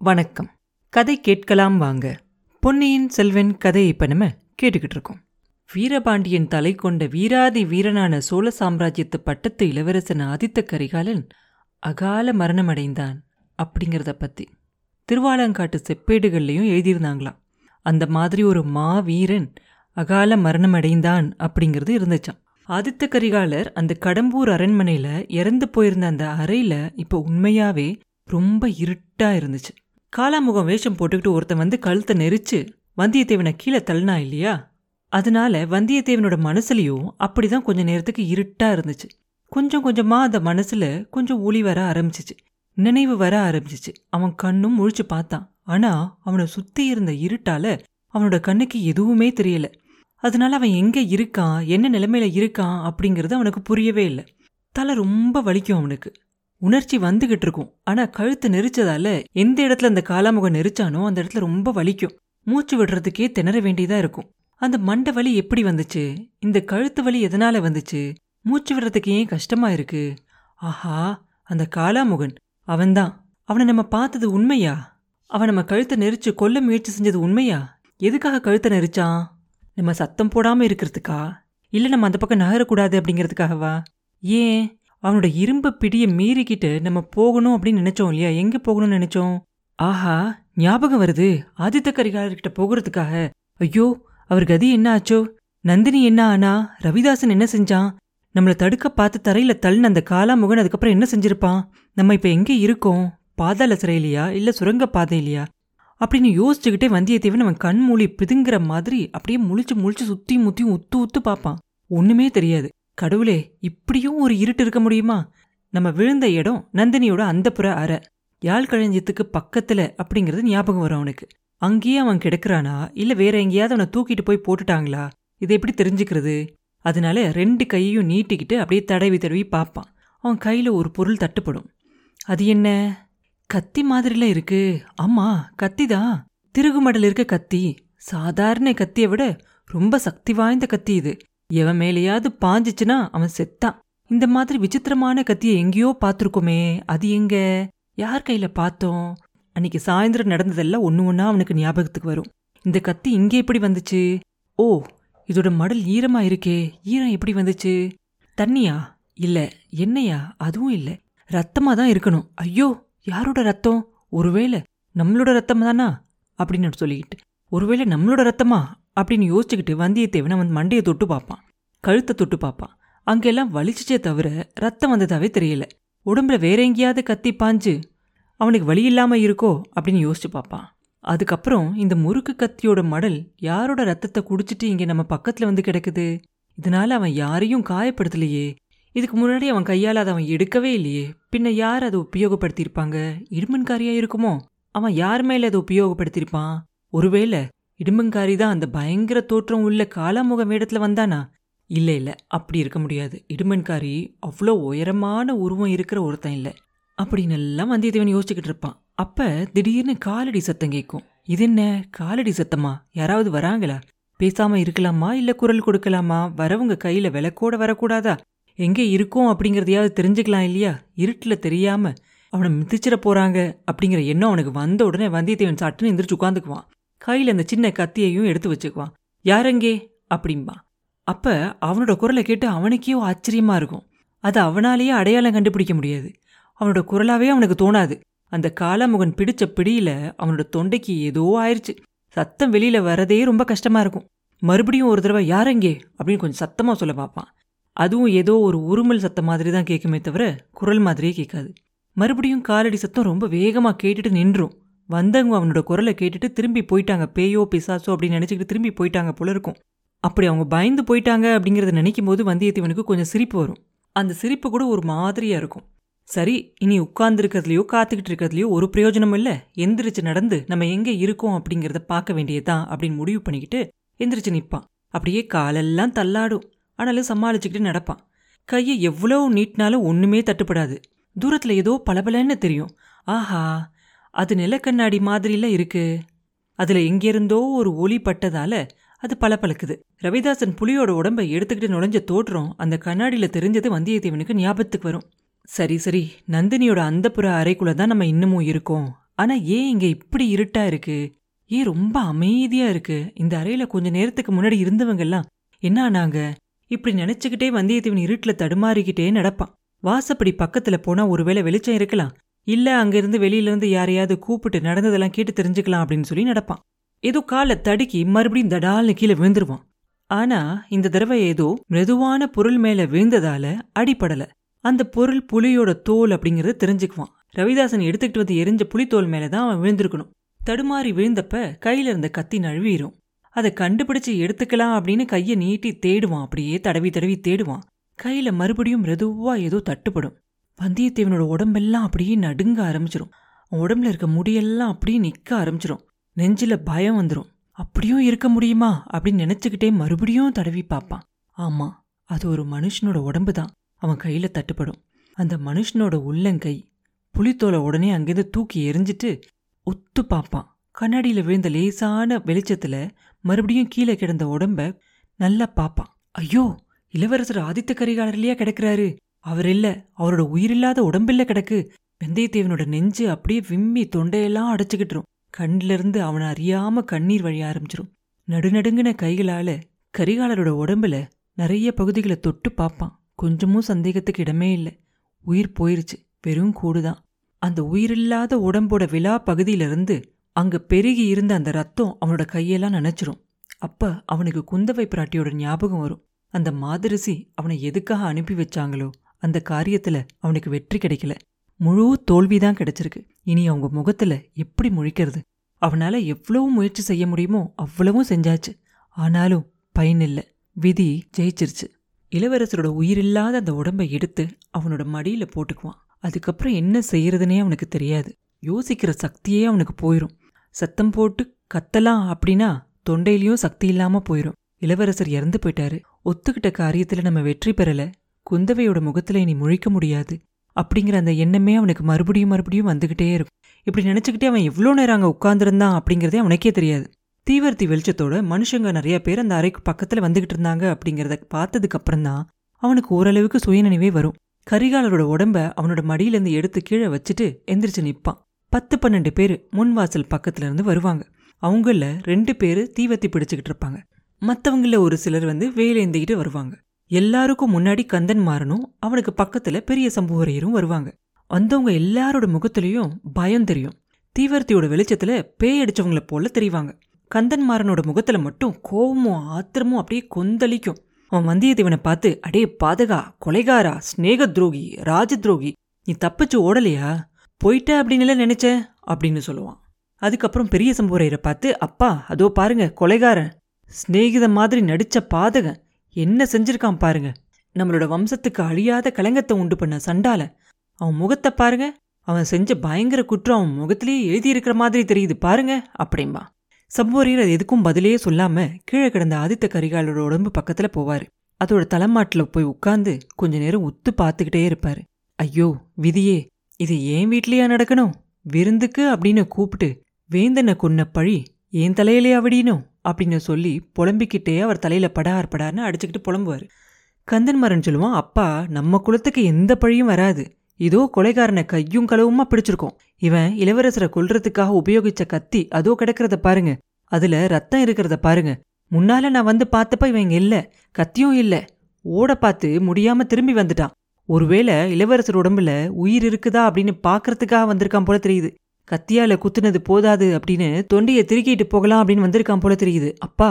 வணக்கம். கதை கேட்கலாம் வாங்க. பொன்னியின் செல்வன் கதையை இப்ப நம்ம கேட்டுக்கிட்டு இருக்கோம். வீரபாண்டியன் தலை கொண்ட வீராதி வீரனான சோழ சாம்ராஜ்யத்து பட்டத்து இளவரசன் ஆதித்த கரிகாலன் அகால மரணமடைந்தான் அப்படிங்கிறத பத்தி. திருவாலங்காட்டு செப்பேடுகள்லையும் எழுதியிருந்தாங்களாம். அந்த மாதிரி ஒரு மா வீரன் அகால மரணமடைந்தான் அப்படிங்கிறது இருந்துச்சான் ஆதித்த கரிகாலர் அந்த கடம்பூர் அரண்மனையில் இறந்து போயிருந்த அந்த அறையில் இப்போ உண்மையாவே ரொம்ப இருட்டாக இருந்துச்சு. காலாமுகம் வேஷம் போட்டுக்கிட்டு ஒருத்தன் வந்து கழுத்தை நெரிச்சு வந்தியத்தேவனை கீழே தள்ளினா இல்லையா? அதனால வந்தியத்தேவனோட மனசுலையும் அப்படிதான் கொஞ்ச நேரத்துக்கு இருட்டா இருந்துச்சு. கொஞ்சம் கொஞ்சமா அந்த மனசுல கொஞ்சம் ஒளி வர ஆரம்பிச்சிச்சு. நினைவு வர ஆரம்பிச்சிச்சு. அவன் கண்ணும் முழிச்சு பார்த்தான். ஆனா அவனை சுத்தி இருந்த இருட்டால அவனோட கண்ணுக்கு எதுவுமே தெரியல. அதனால அவன் எங்க இருக்கான்? என்ன நிலைமையில இருக்கான்? அப்படிங்கிறது அவனுக்கு புரியவே இல்லை. தலை ரொம்ப வலிக்கும் அவனுக்கு. உணர்ச்சி வந்துகிட்டு இருக்கும் ஆனா கழுத்து நெரிச்சதால எந்த இடத்துல அந்த காலாமுகம் நெரிச்சானோ அந்த இடத்துல ரொம்ப வலிக்கும். மூச்சு விடுறதுக்கே திணற வேண்டியதா இருக்கும். அந்த மண்டை வலி எப்படி வந்துச்சு? இந்த கழுத்து வலி எதனால வந்துச்சு? மூச்சு விடுறதுக்கு ஏன் கஷ்டமா இருக்கு? ஆஹா அந்த காலாமுகன். அவன்தான். அவனை நம்ம பார்த்தது உண்மையா? அவன் நம்ம கழுத்தை நெரிச்சு கொல்ல முயற்சி செஞ்சது உண்மையா? எதுக்காக கழுத்தை நெரிச்சான்? நம்ம சத்தம் போடாம இருக்கிறதுக்கா? இல்ல நம்ம அந்த பக்கம் நகரக்கூடாது அப்படிங்கிறதுக்காகவா? ஏன்? அவனோட இரும்பு பிடியை மீறிக்கிட்டு நம்ம போகணும் அப்படின்னு நினைச்சோம் இல்லையா? எங்க போகணும்னு நினைச்சோம்? ஆஹா ஞாபகம் வருது. ஆதித்த கரிகாலர்கிட்ட போகிறதுக்காக. ஐயோ அவர் கதி என்ன ஆச்சோ? நந்தினி என்ன ஆனா? ரவிதாசன் என்ன செஞ்சான்? நம்மள தடுக்க பார்த்து தரையில தள்ளின அந்த காலாமுகன் அதுக்கப்புறம் என்ன செஞ்சிருப்பான்? நம்ம இப்ப எங்க இருக்கோம்? பாதாள சிறையிலையா? இல்ல சுரங்க பாதையிலையா? அப்படின்னு யோசிச்சுக்கிட்டே வந்தியத்தேவன் அவன் கண் மூடி பிதுங்குற மாதிரி அப்படியே முழிச்சு முழிச்சு சுத்தி முத்தியும் உத்து உத்து பார்ப்பான். ஒண்ணுமே தெரியாது. கடவுளே இப்படியும் ஒரு இருட்டு இருக்க முடியுமா? நம்ம விழுந்த இடம் நந்தினியோட அந்தப்புற அறை. யாழ் களஞ்சியத்துக்கு பக்கத்துல அப்படிங்கிறது ஞாபகம் வரும் அவனுக்கு. அங்கேயே அவன் கிடக்குறானா? இல்ல வேற எங்கேயாவது அவனை தூக்கிட்டு போய் போட்டுட்டாங்களா? இதை எப்படி தெரிஞ்சுக்கிறது? அதனால ரெண்டு கையையும் நீட்டிக்கிட்டு அப்படியே தடவி தடவி பார்ப்பான். அவன் கையில ஒரு பொருள் தட்டுப்படும். அது என்ன? கத்தி மாதிரில இருக்கு. ஆமா கத்தி தான் திருகுமடல் இருக்க கத்தி. சாதாரண கத்தியை விட ரொம்ப சக்தி வாய்ந்த கத்தி இது. எவன் மேலேயாவது பாஞ்சிச்சுன்னா அவன் செத்தான். இந்த மாதிரி விசித்திரமான கத்தியை எங்கேயோ பார்த்துருக்கோமே அது எங்க? யார் கையில பார்த்தோம்? அன்னைக்கு சாயந்தரம் நடந்ததெல்லாம் ஒன்று ஒன்றா அவனுக்கு ஞாபகத்துக்கு வரும். இந்த கத்தி இங்கே எப்படி வந்துச்சு? ஓ இதோட மடல் ஈரமா இருக்கே. ஈரம் எப்படி வந்துச்சு? தண்ணியா? இல்ல எண்ணெயா? அதுவும் இல்ல. ரத்தமா தான் இருக்கணும். ஐயோ யாரோட ரத்தம்? ஒருவேளை நம்மளோட ரத்தம் தானா? அப்படின்னு சொல்லிக்கிட்டு ஒருவேளை நம்மளோட ரத்தமா? அப்படின்னு யோசிச்சுக்கிட்டு வந்தியத்தேவனை அவன் மண்டையை தொட்டு பார்ப்பான். கழுத்தை தொட்டு பார்ப்பான். அங்கெல்லாம் வலிச்சுச்சே தவிர ரத்தம் வந்ததாவே தெரியல. உடம்புல வேற எங்கேயாவது கத்தி பாஞ்சு அவனுக்கு வலி இல்லாம இருக்கோ அப்படின்னு யோசிச்சு பார்ப்பான். அதுக்கப்புறம் இந்த முறுக்கு கத்தியோட மடல் யாரோட ரத்தத்தை குடிச்சிட்டு இங்க நம்ம பக்கத்துல வந்து கிடக்குது? இதனால அவன் யாரையும் காயப்படுத்தலையே. இதுக்கு முன்னாடி அவன் கையால் அதை அவன் எடுக்கவே இல்லையே. பின்ன யார் அதை உபயோகப்படுத்தியிருப்பாங்க? இடுமன்காரியா இருக்குமோ? அவன் யார் மேலே அதை உபயோகப்படுத்தியிருப்பான்? ஒருவேளை இடும்பங்காரி தான் அந்த பயங்கர தோற்றம் உள்ள காலாமுக வேடத்துல வந்தானா? இல்ல இல்ல அப்படி இருக்க முடியாது. இடும்பன்காரி அவ்வளோ உயரமான உருவம் இருக்கிற ஒருத்தன் இல்ல. அப்படின்னு எல்லாம் வந்தியத்தேவன் யோசிச்சுக்கிட்டு இருப்பான். அப்ப திடீர்னு காலடி சத்தம் கேட்கும். இது என்ன? காலடி சத்தமா? யாராவது வராங்களா? பேசாம இருக்கலாமா? இல்ல குரல் கொடுக்கலாமா? வரவங்க கையில விளக்கோட வரக்கூடாதா? எங்கே இருக்கும் அப்படிங்கறதையாவது தெரிஞ்சுக்கலாம் இல்லையா? இருட்டுல தெரியாம அவனை மிதிச்சிட போறாங்க அப்படிங்கிற எண்ணம் அவனுக்கு வந்த உடனே வந்தியத்தேவன் சட்டுன்னு எந்திரிச்சு உட்காந்துக்குவான் கையில் அந்த சின்ன கத்தியையும் எடுத்து வச்சுக்குவான். யாரெங்கே? அப்படிம்பா அப்ப அவனோட குரலை கேட்டு அவனுக்கே ஆச்சரியமா இருக்கும். அது அவனாலேயே அடையாளம் கண்டுபிடிக்க முடியாது. அவனோட குரலாவே அவனுக்கு தோணாது. அந்த காலாமுகன் பிடிச்ச பிடியில அவனோட தொண்டைக்கு ஏதோ ஆயிடுச்சு சத்தம் வெளியில வரதே ரொம்ப கஷ்டமா இருக்கும். மறுபடியும் ஒரு தடவை யாரெங்கே? அப்படின்னு கொஞ்சம் சத்தமா சொல்ல பார்ப்பான். அதுவும் ஏதோ ஒரு உருமல் சத்தம் மாதிரி தான் கேட்குமே தவிர குரல் மாதிரியே கேட்காது. மறுபடியும் காலடி சத்தம் ரொம்ப வேகமா கேட்டுட்டு நின்றும். வந்தவங்க அவனோட குரலை கேட்டுட்டு திரும்பி போயிட்டாங்க. பேயோ பிசாசோ அப்படின்னு நினச்சிக்கிட்டு திரும்பி போயிட்டாங்க போல இருக்கும். அப்படி அவங்க பயந்து போயிட்டாங்க அப்படிங்கிறத நினைக்கும் போது வந்தியத்தேவனுக்கு கொஞ்சம் சிரிப்பு வரும். அந்த சிரிப்பு கூட ஒரு மாதிரியாக இருக்கும். சரி இனி உட்கார்ந்துருக்கிறதுலையோ காத்துக்கிட்டு இருக்கிறதுலையோ ஒரு பிரயோஜனம் இல்லை. எந்திரிச்சு நடந்து நம்ம எங்கே இருக்கோம் அப்படிங்கிறத பார்க்க வேண்டியதுதான் அப்படின்னு முடிவு பண்ணிக்கிட்டு எந்திரிச்சு நிற்பான் அப்படியே காலெல்லாம் தள்ளாடும். ஆனாலும் சமாளிச்சுக்கிட்டு நடப்பான். கையை எவ்வளோ நீட்டினாலும் ஒன்றுமே தட்டுப்படாது. தூரத்தில் ஏதோ பளபளன்னு தெரியும். ஆஹா அது நிலக்கண்ணாடி மாதிரில இருக்கு. அதுல எங்கிருந்தோ ஒரு ஒளி பட்டதால அது பளபளக்குது. ரவிதாசன் புலியோட உடம்பை எடுத்துக்கிட்டு நுழைஞ்ச தோற்றம் அந்த கண்ணாடியில தெரிஞ்சது வந்தியத்தேவனுக்கு ஞாபகத்துக்கு வரும். சரி சரி நந்தினியோட அந்தப்புற அறைக்குள்ள தான் நம்ம இன்னமும் இருக்கோம். ஆனா ஏன் இங்க இப்படி இருட்டா இருக்கு? ஏன் ரொம்ப அமைதியா இருக்கு? இந்த அறையில கொஞ்ச நேரத்துக்கு முன்னாடி இருந்தவங்க எல்லாம் என்ன ஆனாங்க? இப்படி நினைச்சுக்கிட்டே வந்தியத்தேவன் இருட்டுல தடுமாறிக்கிட்டே நடப்பான். வாசப்படி பக்கத்துல போனா ஒருவேளை வெளிச்சம் இருக்கலாம். இல்ல அங்கிருந்து வெளியில இருந்து யாரையாவது கூப்பிட்டு நடந்ததெல்லாம் கேட்டு தெரிஞ்சுக்கலாம் அப்படின்னு சொல்லி நடப்பான். ஏதோ காலை தடுக்கி மறுபடியும் தடால்னு கீழே விழுந்துருவான். ஆனா இந்த தடவை ஏதோ மெதுவான பொருள் மேல விழுந்ததால அடிபடல. அந்த பொருள் புலியோட தோல் அப்படிங்கறத தெரிஞ்சுக்குவான். ரவிதாசன் எடுத்துக்கிட்டு வந்து எரிஞ்ச புலித்தோல் மேலதான் அவன் விழுந்திருக்கணும். தடுமாறி விழுந்தப்ப கையில இருந்த கத்தி நழுவிடும் அதை கண்டுபிடிச்சு எடுத்துக்கலாம் அப்படின்னு கையை நீட்டி தேடுவான். அப்படியே தடவி தடவி தேடுவான். கையில மறுபடியும் மெதுவா ஏதோ தட்டுப்படும். வந்தியத்தேவனோட உடம்பெல்லாம் அப்படியே நடுங்க ஆரம்பிச்சிடும் அவன் உடம்புல இருக்க முடியெல்லாம் அப்படியே நிக்க ஆரம்பிச்சிரும். நெஞ்சில பயம் வந்துடும் அப்படியும் இருக்க முடியுமா? அப்படின்னு நினைச்சுக்கிட்டே மறுபடியும் தடவி பார்ப்பான். ஆமா அது ஒரு மனுஷனோட உடம்பு தான் அவன் கையில தட்டுப்படும். அந்த மனுஷனோட உள்ளங்கை புளித்தோலை உடனே அங்கிருந்து தூக்கி எரிஞ்சிட்டு ஒத்து பார்ப்பான். கண்ணாடியில விழுந்த லேசான வெளிச்சத்துல மறுபடியும் கீழே கிடந்த உடம்ப நல்லா பார்ப்பான். ஐயோ இளவரசர் ஆதித்த கரிகாலர்லயே கிடக்குறாரு? அவர் இல்ல அவரோட உயிரில்லாத உடம்பில்ல கிடக்கு. வெந்தயத்தேவனோட நெஞ்சு அப்படியே விம்மி தொண்டையெல்லாம் அடைச்சுக்கிட்டுரும். கண்ணிலிருந்து அவனை அறியாம கண்ணீர் வழிய ஆரம்பிச்சிரும். நடுநடுங்கின கைகளால கரிகாலரோட உடம்புல நிறைய பகுதிகளை தொட்டு பார்ப்பான். கொஞ்சமும் சந்தேகத்துக்கு இடமே இல்லை. உயிர் போயிருச்சு. வெறும் கூடுதான். அந்த உயிரில்லாத உடம்போட விழா பகுதியிலிருந்து அங்க பெருகி இருந்த அந்த ரத்தம் அவனோட கையெல்லாம் நினைச்சிரும். அப்ப அவனுக்கு குந்தவை பிராட்டியோட ஞாபகம் வரும். அந்த மாதரிசி அவனை எதுக்காக அனுப்பி வச்சாங்களோ அந்த காரியத்துல அவனுக்கு வெற்றி கிடைக்கல. முழு தோல்விதான் கிடைச்சிருக்கு. இனி அவங்க முகத்துல எப்படி முழிக்கிறது? அவனால எவ்வளவு முயற்சி செய்ய முடியுமோ அவ்வளவும் செஞ்சாச்சு. ஆனாலும் பயனில்ல விதி ஜெயிச்சிருச்சு. இளவரசரோட உயிரில்லாத அந்த உடம்பை எடுத்து அவனோட மடியில போட்டுக்குவான். அதுக்கப்புறம் என்ன செய்யறதுனே அவனுக்கு தெரியாது. யோசிக்கிற சக்தியே அவனுக்கு போயிரும். சத்தம் போட்டு கத்தலாம் அப்படின்னா தொண்டையிலையும் சக்தி இல்லாம போயிரும். இளவரசர் இறந்து போயிட்டாரு. ஒத்துக்கிட்ட காரியத்துல நம்ம வெற்றி பெறல. குந்தவையோட முகத்துல இனி முழிக்க முடியாது. அப்படிங்கிற அந்த எண்ணமே அவனுக்கு மறுபடியும் மறுபடியும் வந்துகிட்டே இருக்கும். இப்படி நினைச்சுக்கிட்டே அவன் எவ்வளோ நேரம் அங்கே உட்கார்ந்துருந்தான் அப்படிங்கிறதே அவனுக்கே தெரியாது. தீவர்த்தி வெளிச்சத்தோட மனுஷங்க நிறைய பேர் அந்த அறைக்கு பக்கத்துல வந்துகிட்டு இருந்தாங்க அப்படிங்கிறத பார்த்ததுக்கு தான் அவனுக்கு ஓரளவுக்கு சுயநினைவே வரும். கரிகாலரோட உடம்ப அவனோட மடியிலேருந்து எடுத்து கீழே வச்சுட்டு எந்திரிச்சு நிற்பான் பத்து பன்னெண்டு பேர் முன்வாசல் பக்கத்துல இருந்து வருவாங்க. அவங்கள ரெண்டு பேர் தீவத்தி பிடிச்சிக்கிட்டு இருப்பாங்க. மற்றவங்கள ஒரு சிலர் வந்து வேலேந்திக்கிட்டு வருவாங்க. எல்லாருக்கும் முன்னாடி கந்தன் மாறனும் அவனுக்கு பக்கத்துல பெரிய சம்புவரையரும் வருவாங்க. வந்தவங்க எல்லாரோட முகத்திலையும் பயம் தெரியும். தீவர்த்தியோட வெளிச்சத்துல பேய் அடிச்சவங்கள போல தெரிவாங்க. கந்தன்மாரனோட முகத்துல மட்டும் கோபமும் ஆத்திரமும் அப்படியே கொந்தளிக்கும். அவன் வந்தியத்தேவனை பார்த்து அடே பாதகா கொலைகாரா ஸ்நேக துரோகி ராஜ துரோகி நீ தப்பிச்சு ஓடலையா? போயிட்ட அப்படின்னு நினைச்ச? அப்படின்னு சொல்லுவான். அதுக்கப்புறம் பெரிய சம்புவரையரை பார்த்து அப்பா அதோ பாருங்க கொலைகாரன் சிநேகித மாதிரி நடிச்ச பாதகன் என்ன செஞ்சிருக்கான் பாருங்க. நம்மளோட வம்சத்துக்கு அழியாத கலங்கத்தை உண்டு பண்ண சண்டால. அவன் முகத்தை பாருங்க. அவன் செஞ்ச பயங்கர குற்றம் அவன் முகத்திலேயே எழுதியிருக்கிற மாதிரி தெரியுது பாருங்க அப்படிம்பா. சம்போரியர் அது எதுக்கும் பதிலே சொல்லாம கீழே கிடந்த ஆதித்த கரிகாலோட உடம்பு பக்கத்துல போவாரு. அதோட தலைமாட்டில் போய் உட்கார்ந்து கொஞ்ச நேரம் உத்து பார்த்துக்கிட்டே இருப்பாரு. ஐயோ விதியே இது ஏன் வீட்லயா நடக்கணும்? விருந்துக்கு அப்படின்னு கூப்பிட்டு வேந்தனை கொன்ன பழி ஏன் தலையிலே அவடினும் அப்படின்னு சொல்லி புலம்பிக்கிட்டே அவர் தலையில படார் படார்னு அடிச்சுக்கிட்டு புலம்புவார். கந்தன்மாரன் சொல்லுவான் அப்பா நம்ம குலத்துக்கு எந்த பழியும் வராது. இதோ கொலைகாரனை கையும் களவுமா பிடிச்சிருக்கோம். இவன் இளவரசரை கொல்றதுக்காக உபயோகிச்ச கத்தி அதோ கிடக்கிறத பாருங்க. அதுல ரத்தம் இருக்கிறத பாருங்க. முன்னால நான் வந்து பார்த்தப்ப இவன் இல்ல கத்தியும் இல்ல. ஓட பார்த்து முடியாம திரும்பி வந்துட்டான். ஒருவேளை இளவரசர் உடம்புல உயிர் இருக்குதா அப்படின்னு பாக்குறதுக்காக வந்திருக்கான் போல தெரியுது. கத்தியால குத்துனது போதாது அப்படின்னு தொண்டையை திருக்கிட்டு போகலாம் அப்படின்னு வந்திருக்கான் போல தெரியுது. அப்பா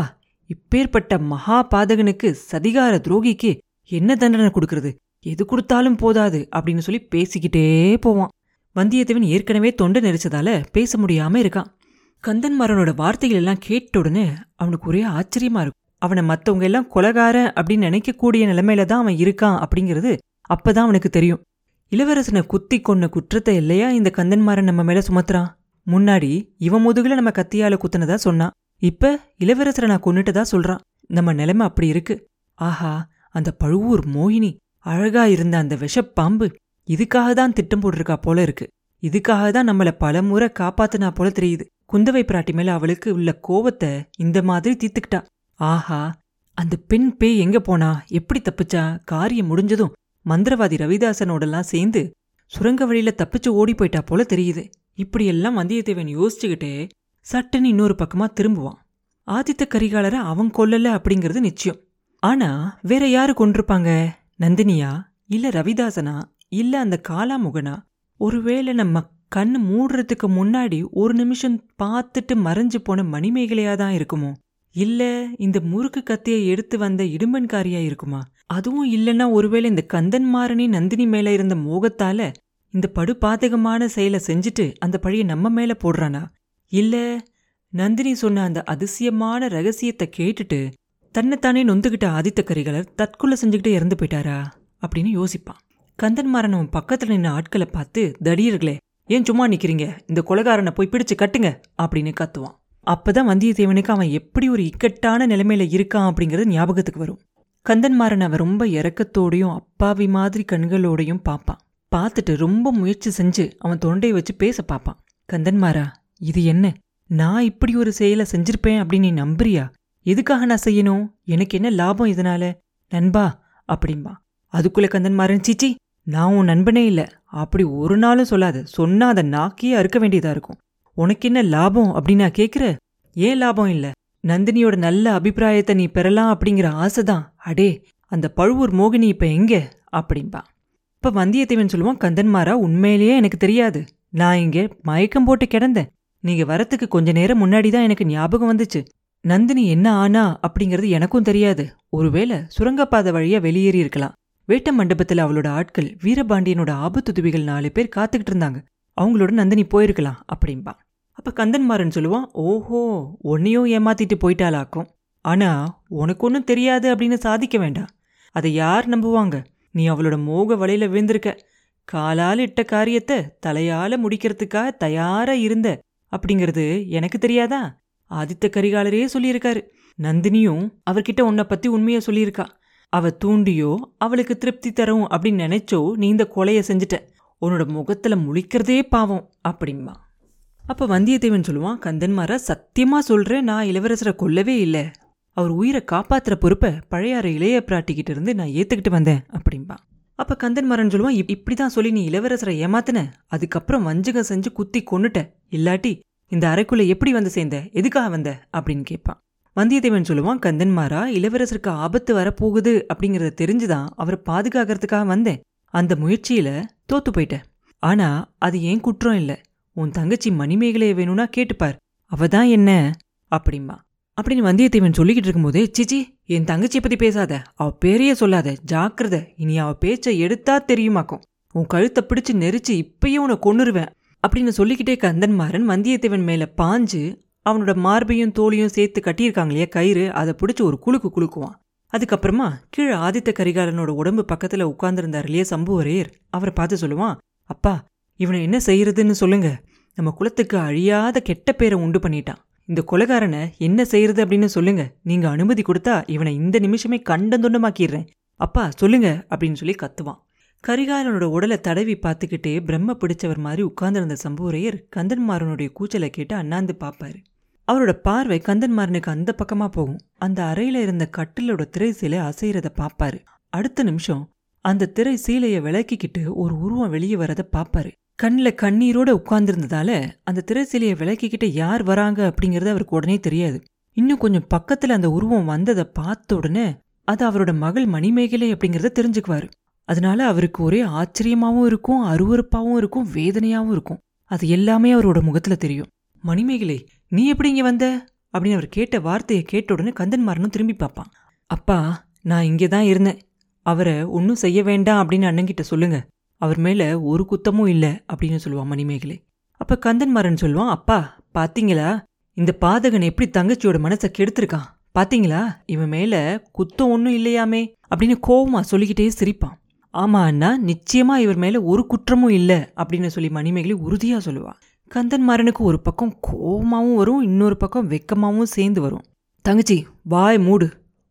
இப்பேற்பட்ட மகா பாதகனுக்கு சதிகார துரோகிக்கு என்ன தண்டனை கொடுக்கறது? எது கொடுத்தாலும் போதாது அப்படின்னு சொல்லி பேசிக்கிட்டே போவான். வந்தியத்தேவன் ஏற்கனவே தொண்டை நெரிச்சதால பேச முடியாம இருக்கான். கந்தன்மாரனோட வார்த்தைகள் எல்லாம் கேட்ட உடனே அவனுக்கு ஒரே ஆச்சரியமா இருக்கும். அவனை மத்தவங்க எல்லாம் கொலகாரன் அப்படின்னு நினைக்கக்கூடிய நிலைமையில தான் அவன் இருக்கான் அப்படிங்கிறது அப்பதான் அவனுக்கு தெரியும். இளவரசனை குத்தி கொன்ன குற்றத்தை இல்லையா இந்த கந்தன்மாரன் நம்ம மேல சுமத்துறான்? முன்னாடி இவன் முதுகுல நம்ம கத்தியால குத்துனதா சொன்னான் இப்ப இளவரசரை நான் கொன்னுட்டதா சொல்றான். நம்ம நிலைமை அப்படி இருக்கு. ஆஹா அந்த பழுவூர் மோகினி அழகா இருந்த அந்த விஷப்பாம்பு இதுக்காக தான் திட்டம் போட்டிருக்கா போல இருக்கு. இதுக்காக தான் நம்மள பலமுறை காப்பாத்துனா போல தெரியுது. குந்தவை பிராட்டி மேல அவளுக்கு உள்ள கோவத்தை இந்த மாதிரி தீத்துக்கிட்டா ஆஹா அந்த பெண் பேய் எங்க போனா? எப்படி தப்பிச்சா? காரியம் முடிஞ்சதும் மந்திரவாதி ரவிதாசனோடலாம் சேர்ந்து சுரங்க வழியில தப்பிச்சு ஓடி போயிட்டா போல தெரியுது. இப்படியெல்லாம் வந்தியத்தேவன் யோசிச்சுக்கிட்டே சட்டுன்னு இன்னொரு பக்கமா திரும்புவான். ஆதித்த கரிகாலரை அவன் கொல்லல அப்படிங்கிறது நிச்சயம். ஆனா வேற யாரு கொண்டிருப்பாங்க? நந்தினியா? இல்ல ரவிதாசனா? இல்ல அந்த காலாமுகனா? ஒருவேளை நம்ம கண்ணு மூடுறதுக்கு முன்னாடி ஒரு நிமிஷம் பார்த்துட்டு மறைஞ்சு போன மணிமேகலையா தான் இருக்குமோ? இல்ல இந்த முறுக்கு கத்தியை எடுத்து வந்த இடும்பன்காரியா இருக்குமா? அதுவும் இல்லைன்னா ஒருவேளை இந்த கந்தன் மாறனே நந்தினி மேல இருந்த மோகத்தால இந்த படு பாதகமான செயலை செஞ்சுட்டு அந்த பழியை நம்ம மேல போடுறானா? இல்ல நந்தினி சொன்ன அந்த அதிசயமான ரகசியத்தை கேட்டுட்டு தன்னைத்தானே நொந்துகிட்ட ஆதித்த கரிகாலர் தற்கொலை செஞ்சுக்கிட்டு இறந்து போயிட்டாரா? அப்படின்னு யோசிப்பான். கந்தன்மாரன் அவன் பக்கத்துல நின்ன ஆட்களை பார்த்து தடியர்களே ஏன் சும்மா நிக்கிறீங்க? இந்த கொலகாரனை போய் பிடிச்சு கட்டுங்க அப்படின்னு கத்துவான். அப்பதான் வந்தியத்தேவனுக்கு அவன் எப்படி ஒரு இக்கட்டான நிலைமையில இருக்கான் அப்படிங்கிறது ஞாபகத்துக்கு வரும். கந்தன்மாறன் அவன் ரொம்ப இறக்கத்தோடையும் அப்பாவி மாதிரி கண்களோடையும் பார்ப்பான் பார்த்துட்டு ரொம்ப முயற்சி செஞ்சு அவன் தொண்டையை வச்சு பேச பார்ப்பான் கந்தன்மாரா இது என்ன? நான் இப்படி ஒரு செயலை செஞ்சிருப்பேன் அப்படின்னு நீ நம்புறியா? எதுக்காக நான் செய்யணும்? எனக்கு என்ன லாபம் இதனால? நண்பா அப்படின்பா அதுக்குள்ள கந்தன்மாறன் சீச்சி நான் உன் நண்பனே இல்ல. அப்படி ஒரு நாளும் சொல்லாத. சொன்னா அதை நாக்கியே அறுக்க வேண்டியதா இருக்கும். உனக்கு என்ன லாபம் அப்படின்னு நான் கேட்குற ஏன் லாபம் இல்ல? நந்தினியோட நல்ல அபிப்பிராயத்தை நீ பெறலாம் அப்படிங்கிற ஆசைதான். அடே அந்த பழுவூர் மோகினி இப்ப எங்க? அப்படின்பா இப்ப வந்தியத்தேவன் சொல்லுவான் கந்தன்மாரா உண்மையிலேயே எனக்கு தெரியாது. நான் இங்கே மயக்கம் போட்டு கிடந்தேன். நீங்க வரத்துக்கு கொஞ்ச நேரம் முன்னாடி தான் எனக்கு ஞாபகம் வந்துச்சு. நந்தினி என்ன ஆனா? அப்படிங்கிறது எனக்கும் தெரியாது. ஒருவேளை சுரங்கப்பாதை வழியா வெளியேறி இருக்கலாம். வேட்ட மண்டபத்துல அவளோட ஆட்கள் வீரபாண்டியனோட ஆபத்துதவிகள் நாலு பேர் காத்துக்கிட்டு இருந்தாங்க. அவங்களோட நந்தினி போயிருக்கலாம் அப்படின்பா அப்போ கந்தன்மாறன் சொல்லுவான் ஓஹோ உன்னையும் ஏமாத்திட்டு போயிட்டாலாக்கும் ஆனால் உனக்கு ஒன்றும் தெரியாது அப்படின்னு சாதிக்க வேண்டாம். அதை யார் நம்புவாங்க? நீ அவளோட மோக வலையில் விழுந்திருக்க. காலால் இட்ட காரியத்தை தலையால் முடிக்கிறதுக்காக தயாராக இருந்த அப்படிங்கிறது எனக்கு தெரியாதா? ஆதித்த கரிகாலரே சொல்லியிருக்காரு. நந்தினியும் அவர்கிட்ட உன்னை பற்றி உண்மையை சொல்லியிருக்கா. அவ தூண்டியோ அவளுக்கு திருப்தி தரும் அப்படின்னு நினைச்சோ நீ இந்த கொலையை செஞ்சுட்ட. உன்னோட முகத்தில் முழிக்கிறதே பாவம் அப்படின்பா அப்ப வந்தியத்தேவன் சொல்லுவான் கந்தன்மாரா சத்தியமா சொல்றேன் நான் இளவரசரை கொல்லவே இல்லை. அவர் உயிரை காப்பாத்துற பொறுப்பை பழையாற இளைய பிராட்டிக்கிட்ட இருந்து நான் ஏத்துக்கிட்டு வந்தேன் அப்படிம்பா. அப்ப கந்தன்மாரன் சொல்லுவான் "இப்- இப்படிதான் சொல்லி நீ இளவரசரை ஏமாத்தின. அதுக்கப்புறம் வஞ்சகம் செஞ்சு குத்தி கொன்னுட்ட. இல்லாட்டி இந்த அறைக்குள்ள எப்படி வந்து சேர்ந்த? எதுக்காக வந்த? அப்படின்னு கேட்பான். வந்தியத்தேவன் சொல்லுவான் கந்தன்மாரா இளவரசருக்கு ஆபத்து வரப்போகுது அப்படிங்கறத தெரிஞ்சுதான் அவரை பாதுகாக்கிறதுக்காக வந்தேன். அந்த முயற்சியில தோத்து போயிட்டேன் ஆனா அது ஏன் குற்றம் இல்ல? உன் தங்கச்சி மணிமேகலைய வேணும்னா கேட்டுப்பார். அவ தான் என்ன? அப்படிம்மா அப்படின்னு வந்தியத்தேவன் சொல்லிக்கிட்டு இருக்கும்போதே சிச்சி என் தங்கச்சியை பத்தி பேசாத. அவ பேரையே சொல்லாத. ஜாக்கிரதை. இனி அவ பேச்சை எடுத்தா தெரியுமாக்கும். உன் கழுத்தை பிடிச்சு நெரிச்சு இப்பயே உன்னை கொன்னுருவேன். அப்படின்னு சொல்லிக்கிட்டே கந்தன்மாறன் வந்தியத்தேவன் மேல பாஞ்சு அவனோட மார்பையும் தோலையும் சேர்த்து கட்டியிருக்காங்க இல்லையா கயிறு அதை பிடிச்சி ஒரு குலுக்கு குலுக்குவான். அதுக்கப்புறமா கீழே ஆதித்த கரிகாலனோட உடம்பு பக்கத்துல உட்கார்ந்துருந்தார் இல்லையா சம்புவரையர். அவரை பார்த்து சொல்லுவான் அப்பா இவனை என்ன செய்யறதுன்னு சொல்லுங்க. நம்ம குலத்துக்கு அழியாத கெட்ட பேரை உண்டு பண்ணிட்டான். இந்த குலகாரனை என்ன செய்யறது அப்படின்னு சொல்லுங்க. நீங்க அனுமதி கொடுத்தா இவனை இந்த நிமிஷமே கண்டந்துண்டமாக்கிடுறேன் அப்பா சொல்லுங்க அப்படின்னு சொல்லி கத்துவான். கரிகாலனோட உடலை தடவி பார்த்துக்கிட்டே பிரம்ம பிடிச்சவர் மாதிரி உட்கார்ந்திருந்த சம்புவரையர் கந்தன்மாறனுடைய கூச்சலை கேட்டு அண்ணாந்து பார்ப்பாரு. அவரோட பார்வை கந்தன்மாறனுக்கு அந்த பக்கமா போகும். அந்த அறையில இருந்த கட்டிலோட திரை சீலை அசைகிறத பார்ப்பாரு. அடுத்த நிமிஷம் அந்த திரை சீலையை விளக்கிக்கிட்டு ஒரு உருவம் வெளியே வரதை பார்ப்பாரு. கண்ணில் கண்ணீரோடு உட்கார்ந்துருந்ததால அந்த திரைசிலையை விளக்கிக்கிட்ட யார் வராங்க அப்படிங்கறது அவருக்கு உடனே தெரியாது. இன்னும் கொஞ்சம் பக்கத்துல அந்த உருவம் வந்ததை பார்த்த உடனே அது அவரோட மகள் மணிமேகலை அப்படிங்கிறத தெரிஞ்சுக்குவாரு. அதனால அவருக்கு ஒரே ஆச்சரியமாகவும் இருக்கும் அருவறுப்பாகவும் இருக்கும் வேதனையாகவும் இருக்கும். அது எல்லாமே அவரோட முகத்துல தெரியும். மணிமேகலை நீ எப்படி இங்கே வந்த? அப்படின்னு அவர் கேட்ட வார்த்தையை கேட்ட உடனே கந்தன்மாரனும் திரும்பி பார்ப்பான். அப்பா நான் இங்கே தான் இருந்தேன். அவரை ஒன்றும் செய்ய வேண்டாம் அப்படின்னு அண்ணங்கிட்ட சொல்லுங்கள் அவர் மேலே ஒரு குத்தமும் இல்லை அப்படின்னு சொல்லுவான் மணிமேகலை. அப்ப கந்தன்மாறன் சொல்லுவான் அப்பா பார்த்தீங்களா இந்த பாதகன் எப்படி தங்கச்சியோட மனசை கெடுத்திருக்கான்? பார்த்தீங்களா இவன் மேலே குத்தம் ஒன்றும் இல்லையாமே அப்படின்னு கோவமா சொல்லிக்கிட்டே சிரிப்பான். ஆமா அண்ணா நிச்சயமாக இவர் மேலே ஒரு குற்றமும் இல்லை அப்படின்னு சொல்லி மணிமேகலை உறுதியாக சொல்லுவா கந்தன்மாறனுக்கு ஒரு பக்கம் கோபமாகவும் வரும் இன்னொரு பக்கம் வெக்கமாகவும் சேர்ந்து வரும். தங்கச்சி வாய் மூடு.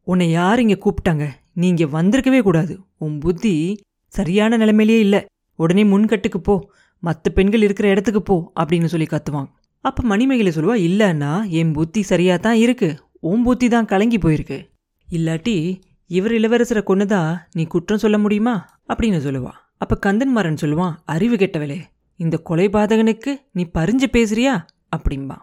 உன்னை யார் இங்கே கூப்பிட்டாங்க? நீங்கள் வந்திருக்கவே கூடாது. உன் புத்தி சரியான நிலைமையிலேயே இல்லை. உடனே முன்கட்டுக்கு போ. மற்ற பெண்கள் இருக்கிற இடத்துக்கு போ அப்படின்னு சொல்லி கத்துவான். அப்போ மணிமேகலை சொல்லுவா இல்லைன்னா என் புத்தி சரியா தான் இருக்கு. உன் புத்தி தான் கலங்கி போயிருக்கு. இல்லாட்டி இவர் இளவரசரை கொண்டுதா நீ குற்றம் சொல்ல முடியுமா? அப்படின்னு சொல்லுவா. அப்போ கந்தன்மாரன் சொல்லுவான் அறிவு கெட்டவளே இந்த கொலைபாதகனுக்கு நீ பறிஞ்சு பேசுறியா? அப்படிம்பா.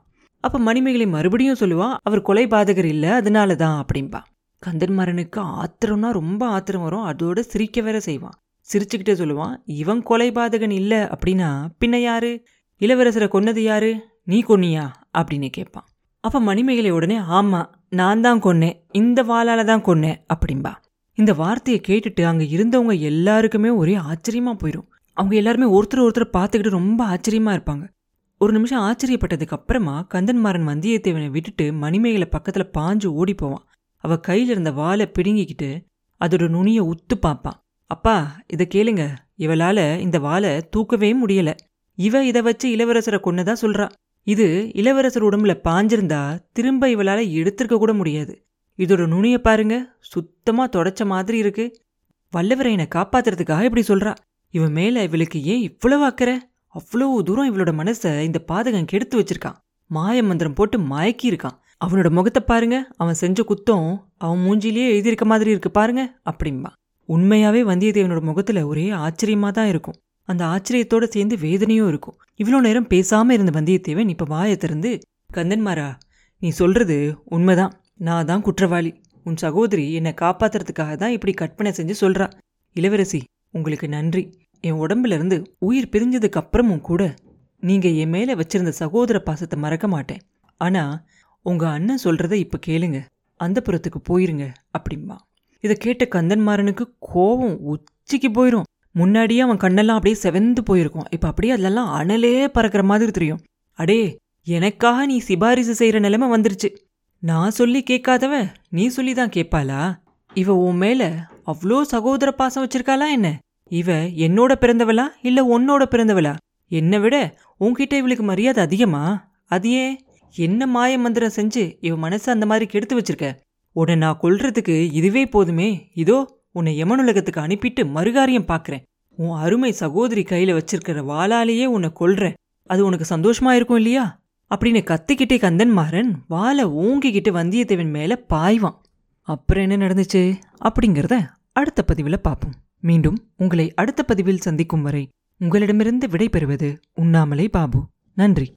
அப்போ மணிமேகலை மறுபடியும் சொல்லுவா அவர் கொலைபாதகர் இல்லை அதனால தான் அப்படிம்பா. கந்தன்மாரனுக்கு ஆத்திரம்னா ரொம்ப ஆத்திரம் வரும். அதோட சிரிக்க வேற செய்வான். சிரிச்சுக்கிட்டே சொல்லுவான் இவன் கொலைபாதகன் இல்ல அப்படின்னா பின்ன யாரு? இளவரசரை கொன்னது யாரு? நீ கொன்னியா? அப்படின்னு கேட்பான். அப்ப மணிமேகலை உடனே ஆமா நான் தான் கொன்னேன். இந்த வாளால தான் கொன்னேன் அப்படிம்பா. இந்த வார்த்தையை கேட்டுட்டு அங்க இருந்தவங்க எல்லாருக்குமே ஒரே ஆச்சரியமா போயிடும் அவங்க எல்லாருமே ஒருத்தர் ஒருத்தர் பார்த்துக்கிட்டு ரொம்ப ஆச்சரியமா இருப்பாங்க. ஒரு நிமிஷம் ஆச்சரியப்பட்டதுக்கு அப்புறமா கந்தன்மாறன் வந்தியத்தேவனை விட்டுட்டு மணிமேகலை பக்கத்துல பாஞ்சு ஓடி போவான். அவ கையில இருந்த வாளை பிடுங்கிக்கிட்டு அதோட நுனிய உத்து பார்ப்பான். அப்பா இதை கேளுங்க. இவளால இந்த வாளை தூக்கவே முடியல. இவ இதை வச்சு இளவரசரை கொன்னதா சொல்றா. இது இளவரசர் உடம்புல பாஞ்சிருந்தா திரும்ப இவளால எடுத்திருக்க கூட முடியாது. இதோட நுனிய பாருங்க. சுத்தமா தொடச்ச மாதிரி இருக்கு. வல்லவரை என்னை காப்பாத்துறதுக்காக இப்படி சொல்றா. இவன் மேல இவளுக்கு ஏன் இவ்வளவு அக்கறை? அவ்வளவு தூரம் இவளோட மனசை இந்த பாதகம் கெடுத்து வச்சிருக்கான். மாய மந்திரம் போட்டு மயக்கி இருக்கான் அவனோட முகத்தை பாருங்க. அவன் செஞ்ச குத்தம் அவன் மூஞ்சிலேயே எழுதியிருக்க மாதிரி இருக்கு. பாருங்க. அப்படிம்பா. உண்மையாவே வந்தியத்தேவனோட முகத்துல ஒரே ஆச்சரியமா தான் இருக்கும். அந்த ஆச்சரியத்தோட சேர்ந்து வேதனையும் இருக்கும். இவ்வளோ நேரம் பேசாம இருந்த வந்தியத்தேவன் இப்ப வாயை திறந்து கந்தன்மாரா நீ சொல்றது உண்மைதான். நான் தான் குற்றவாளி. உன் சகோதரி என்னை காப்பாத்துறதுக்காக தான் இப்படி கற்பனை செஞ்சு சொல்றா. இளவரசி உங்களுக்கு நன்றி. என் உடம்புல இருந்து உயிர் பிரிஞ்சதுக்கு அப்புறமும் கூட நீங்க என் மேல வச்சிருந்த சகோதர பாசத்தை மறக்க மாட்டேன். ஆனா உங்க அண்ணன் சொல்றதை இப்ப கேளுங்க. அந்த புறத்துக்கு போயிருங்க. அப்படிம்பா. இதை கேட்ட கந்தன்மாறனுக்கு கோபம் உச்சிக்கு போயிரும். முன்னாடியே அவன் கண்ணெல்லாம் அப்படியே செவந்து போயிருக்கும். இப்ப அப்படியே அதெல்லாம் அனலே பறக்கிற மாதிரி தெரியும். அடே எனக்காக நீ சிபாரிசு செய்யற நிலைமை வந்துருச்சு. நான் சொல்லி கேட்காதவ நீ சொல்லி தான் கேட்பாளா? இவ உன் மேல அவ்வளோ சகோதர பாசம் வச்சிருக்காளா என்ன? இவ என்னோட பிறந்தவளா இல்ல உன்னோட பிறந்தவளா? என்னை விட உன்கிட்ட இவளுக்கு மரியாதை அதிகமா? அது ஏன்? என்ன மாய மந்திரம் செஞ்சு இவ மனசு அந்த மாதிரி கெடுத்து வச்சிருக்க? உன்னை நான் கொல்றதுக்கு இதுவே போதுமே. இதோ உன்னை யமனுலகத்துக்கு அனுப்பிட்டு மறுகாரியம் பார்க்கறேன். உன் அருமை சகோதரி கையில வச்சிருக்கிற வாளாலேயே உன்னை கொல்றேன். அது உனக்கு சந்தோஷமா இருக்கும் இல்லையா? அப்படின்னு கத்திக்கிட்டே கந்தன்மாறன் வாழை ஓங்கிக்கிட்டு வந்தியத்தேவன் மேல பாய்வான். அப்புறம் என்ன நடந்துச்சு? அப்படிங்கிறத அடுத்த பதிவில் பார்ப்போம். மீண்டும் உங்களை அடுத்த பதிவில் சந்திக்கும் வரை உங்களிடமிருந்து விடைபெறுவது உண்ணாமலே பாபு. நன்றி.